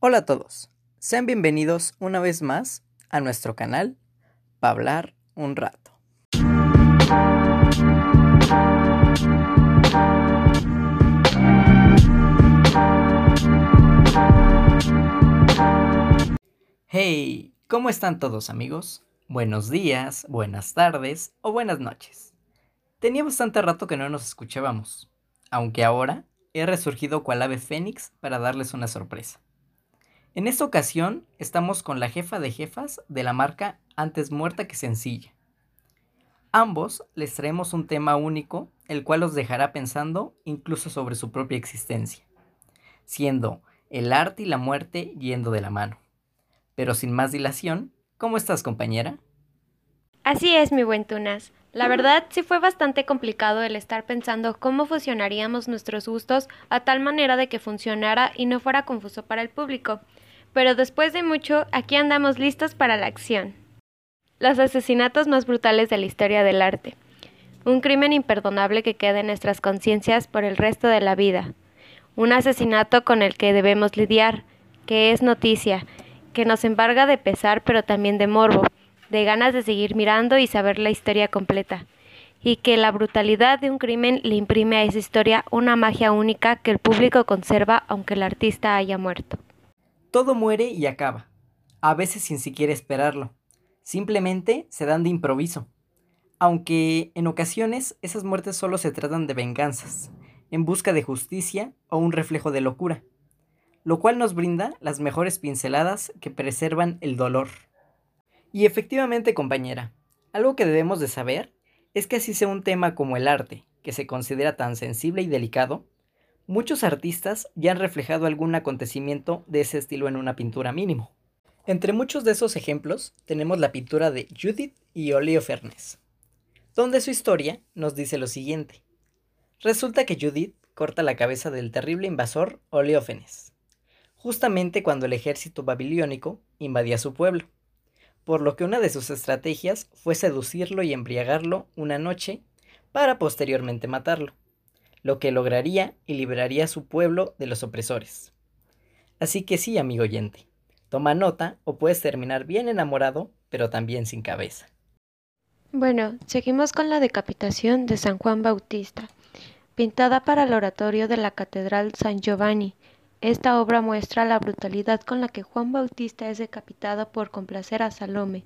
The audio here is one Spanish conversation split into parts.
Hola a todos, sean bienvenidos una vez más a nuestro canal para hablar un rato. Hey, ¿cómo están todos amigos? Buenos días, buenas tardes o buenas noches. Tenía bastante rato que no nos escuchábamos, aunque ahora he resurgido cual ave fénix para darles una sorpresa. En esta ocasión estamos con la jefa de jefas de la marca Antes Muerta que Sencilla. Ambos les traemos un tema único, el cual los dejará pensando incluso sobre su propia existencia, siendo el arte y la muerte yendo de la mano. Pero sin más dilación, ¿cómo estás compañera? Así es, mi buen Tunas. La verdad sí fue bastante complicado el estar pensando cómo fusionaríamos nuestros gustos a tal manera de que funcionara y no fuera confuso para el público. Pero después de mucho, aquí andamos listos para la acción. Los asesinatos más brutales de la historia del arte. Un crimen imperdonable que queda en nuestras conciencias por el resto de la vida. Un asesinato con el que debemos lidiar, que es noticia, que nos embarga de pesar pero también de morbo, de ganas de seguir mirando y saber la historia completa, y que la brutalidad de un crimen le imprime a esa historia una magia única que el público conserva aunque el artista haya muerto. Todo muere y acaba, a veces sin siquiera esperarlo. Simplemente se dan de improviso. Aunque en ocasiones esas muertes solo se tratan de venganzas, en busca de justicia o un reflejo de locura lo cual nos brinda las mejores pinceladas que preservan el dolor. Y efectivamente, compañera, algo que debemos de saber es que así sea un tema como el arte, que se considera tan sensible y delicado, muchos artistas ya han reflejado algún acontecimiento de ese estilo en una pintura mínimo. Entre muchos de esos ejemplos tenemos la pintura de Judith y Oliofernes, donde su historia nos dice lo siguiente. Resulta que Judith corta la cabeza del terrible invasor Oleófenes, justamente cuando el ejército babilónico invadía su pueblo, por lo que una de sus estrategias fue seducirlo y embriagarlo una noche para posteriormente matarlo, lo que lograría y liberaría a su pueblo de los opresores. Así que sí, amigo oyente, toma nota o puedes terminar bien enamorado, pero también sin cabeza. Bueno, seguimos con la decapitación de San Juan Bautista, pintada para el oratorio de la Catedral San Giovanni, esta obra muestra la brutalidad con la que Juan Bautista es decapitado por complacer a Salome.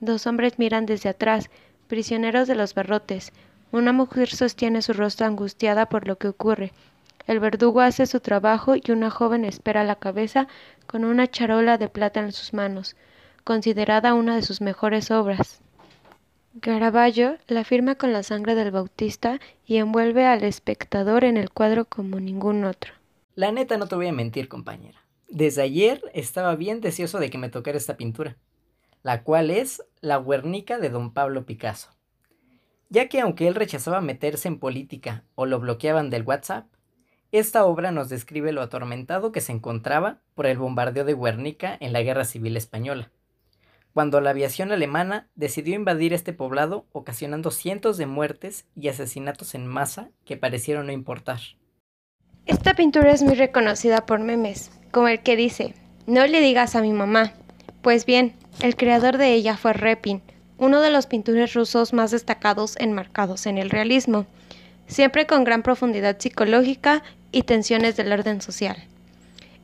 Dos hombres miran desde atrás, prisioneros de los barrotes. Una mujer sostiene su rostro angustiada por lo que ocurre. El verdugo hace su trabajo y una joven espera la cabeza con una charola de plata en sus manos, considerada una de sus mejores obras. Caravaggio la firma con la sangre del Bautista y envuelve al espectador en el cuadro como ningún otro. La neta no te voy a mentir, compañera. Desde ayer estaba bien deseoso de que me tocara esta pintura, la cual es la Guernica de don Pablo Picasso. Ya que aunque él rechazaba meterse en política o lo bloqueaban del WhatsApp, esta obra nos describe lo atormentado que se encontraba por el bombardeo de Guernica en la Guerra Civil Española, cuando la aviación alemana decidió invadir este poblado ocasionando cientos de muertes y asesinatos en masa que parecieron no importar. Esta pintura es muy reconocida por memes, como el que dice, no le digas a mi mamá. Pues bien, el creador de ella fue Repin, uno de los pintores rusos más destacados enmarcados en el realismo, siempre con gran profundidad psicológica y tensiones del orden social.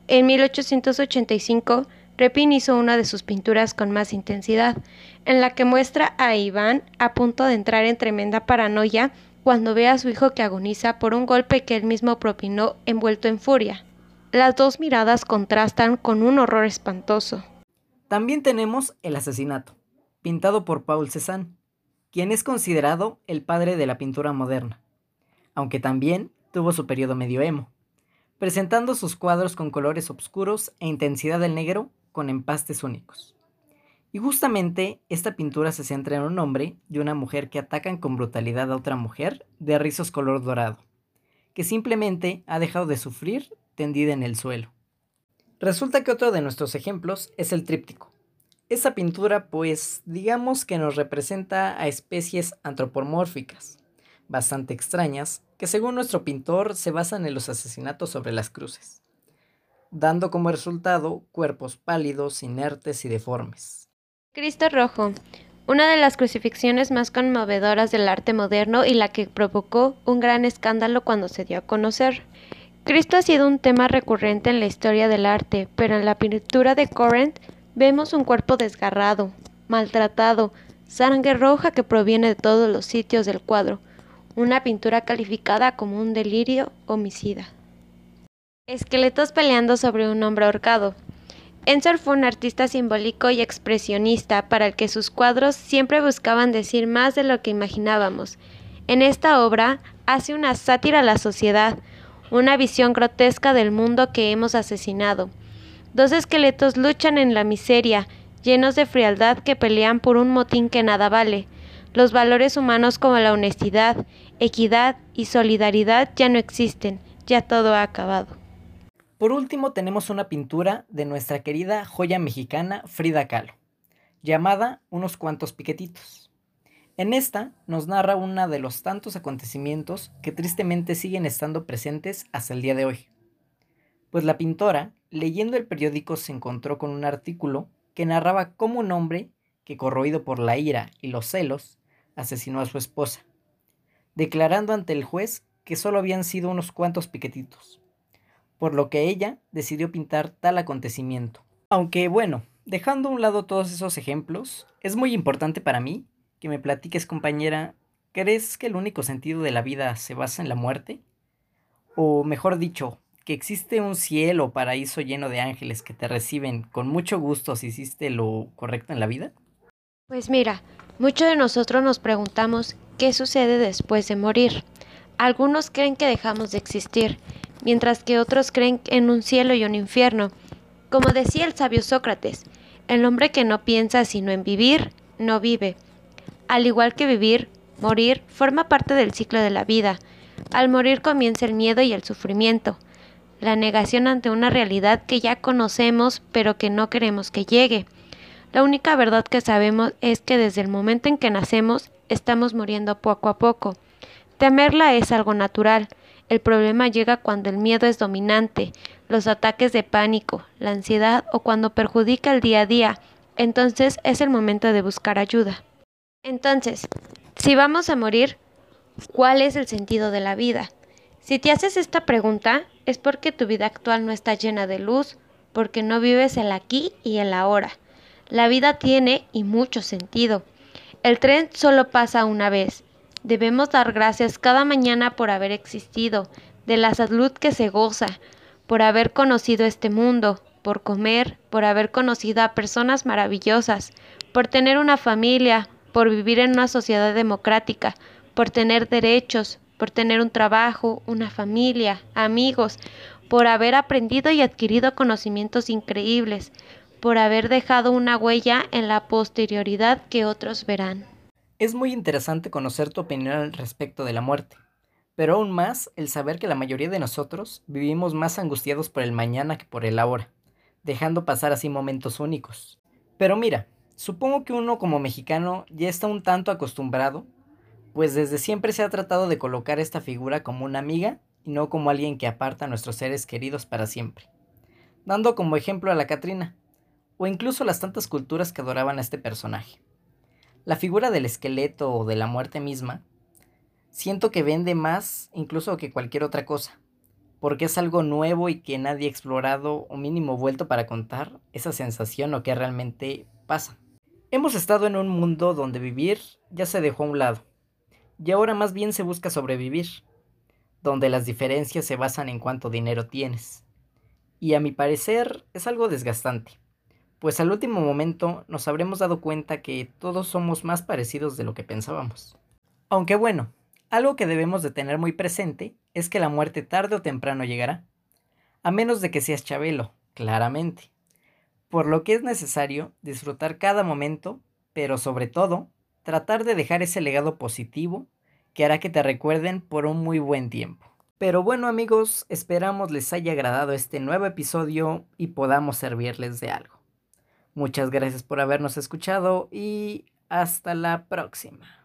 En 1885, Repin hizo una de sus pinturas con más intensidad, en la que muestra a Iván a punto de entrar en tremenda paranoia cuando ve a su hijo que agoniza por un golpe que él mismo propinó envuelto en furia. Las dos miradas contrastan con un horror espantoso. También tenemos El asesinato, pintado por Paul Cézanne, quien es considerado el padre de la pintura moderna, aunque también tuvo su periodo medio emo, presentando sus cuadros con colores oscuros e intensidad del negro con empastes únicos. Y justamente esta pintura se centra en un hombre y una mujer que atacan con brutalidad a otra mujer de rizos color dorado, que simplemente ha dejado de sufrir tendida en el suelo. Resulta que otro de nuestros ejemplos es el tríptico. Esa pintura pues digamos que nos representa a especies antropomórficas, bastante extrañas, que según nuestro pintor se basan en los asesinatos sobre las cruces. dando como resultado cuerpos pálidos, inertes y deformes. Cristo Rojo, una de las crucifixiones más conmovedoras del arte moderno y la que provocó un gran escándalo cuando se dio a conocer. Cristo ha sido un tema recurrente en la historia del arte, pero en la pintura de Corinth vemos un cuerpo desgarrado, maltratado, sangre roja que proviene de todos los sitios del cuadro, una pintura calificada como un delirio homicida. Esqueletos peleando sobre un hombre ahorcado. Ensor fue un artista simbólico y expresionista para el que sus cuadros siempre buscaban decir más de lo que imaginábamos. En esta obra hace una sátira a la sociedad, una visión grotesca del mundo que hemos asesinado. Dos esqueletos luchan en la miseria, llenos de frialdad que pelean por un motín que nada vale. Los valores humanos como la honestidad, equidad y solidaridad ya no existen, ya todo ha acabado. Por último tenemos una pintura de nuestra querida joya mexicana Frida Kahlo, llamada Unos cuantos piquetitos. En esta nos narra uno de los tantos acontecimientos que tristemente siguen estando presentes hasta el día de hoy. Pues la pintora, leyendo el periódico, se encontró con un artículo que narraba cómo un hombre, que corroído por la ira y los celos, asesinó a su esposa, declarando ante el juez que solo habían sido unos cuantos piquetitos, por lo que ella decidió pintar tal acontecimiento. Aunque bueno, dejando a un lado todos esos ejemplos, es muy importante para mí que me platiques, compañera, ¿crees que el único sentido de la vida se basa en la muerte? O mejor dicho, que existe un cielo paraíso lleno de ángeles que te reciben con mucho gusto si hiciste lo correcto en la vida? Pues mira, muchos de nosotros nos preguntamos qué sucede después de morir. Algunos creen que dejamos de existir, mientras que otros creen en un cielo y un infierno. Como decía el sabio Sócrates, el hombre que no piensa sino en vivir, no vive. Al igual que vivir, morir forma parte del ciclo de la vida. Al morir comienza el miedo y el sufrimiento, la negación ante una realidad que ya conocemos pero que no queremos que llegue. La única verdad que sabemos es que desde el momento en que nacemos estamos muriendo poco a poco. Temerla es algo natural. El problema llega cuando el miedo es dominante, los ataques de pánico, la ansiedad o cuando perjudica el día a día. Entonces es el momento de buscar ayuda. Entonces, si vamos a morir, ¿cuál es el sentido de la vida? Si te haces esta pregunta, es porque tu vida actual no está llena de luz, porque no vives el aquí y el ahora. La vida tiene y mucho sentido. El tren solo pasa una vez. Debemos dar gracias cada mañana por haber existido, de la salud que se goza, por haber conocido este mundo, por comer, por haber conocido a personas maravillosas, por tener una familia, por vivir en una sociedad democrática, por tener derechos, por tener un trabajo, una familia, amigos, por haber aprendido y adquirido conocimientos increíbles, por haber dejado una huella en la posterioridad que otros verán. Es muy interesante conocer tu opinión al respecto de la muerte, pero aún más el saber que la mayoría de nosotros vivimos más angustiados por el mañana que por el ahora, dejando pasar así momentos únicos. Pero mira, Supongo que uno como mexicano ya está un tanto acostumbrado, pues desde siempre se ha tratado de colocar esta figura como una amiga y no como alguien que aparta a nuestros seres queridos para siempre, dando como ejemplo a la Catrina, o incluso las tantas culturas que adoraban a este personaje. La figura del esqueleto o de la muerte misma, siento que vende más incluso que cualquier otra cosa, porque es algo nuevo y que nadie ha explorado o mínimo vuelto para contar esa sensación o que realmente pasa. Hemos estado en un mundo donde vivir ya se dejó a un lado, y ahora más bien se busca sobrevivir, donde las diferencias se basan en cuánto dinero tienes. Y a mi parecer es algo desgastante, pues al último momento nos habremos dado cuenta que todos somos más parecidos de lo que pensábamos. Aunque bueno, algo que debemos de tener muy presente es que la muerte tarde o temprano llegará, a menos de que seas Chabelo, claramente por lo que es necesario disfrutar cada momento, pero sobre todo, tratar de dejar ese legado positivo que hará que te recuerden por un muy buen tiempo. Pero bueno amigos, esperamos les haya agradado este nuevo episodio y podamos servirles de algo. Muchas gracias por habernos escuchado y hasta la próxima.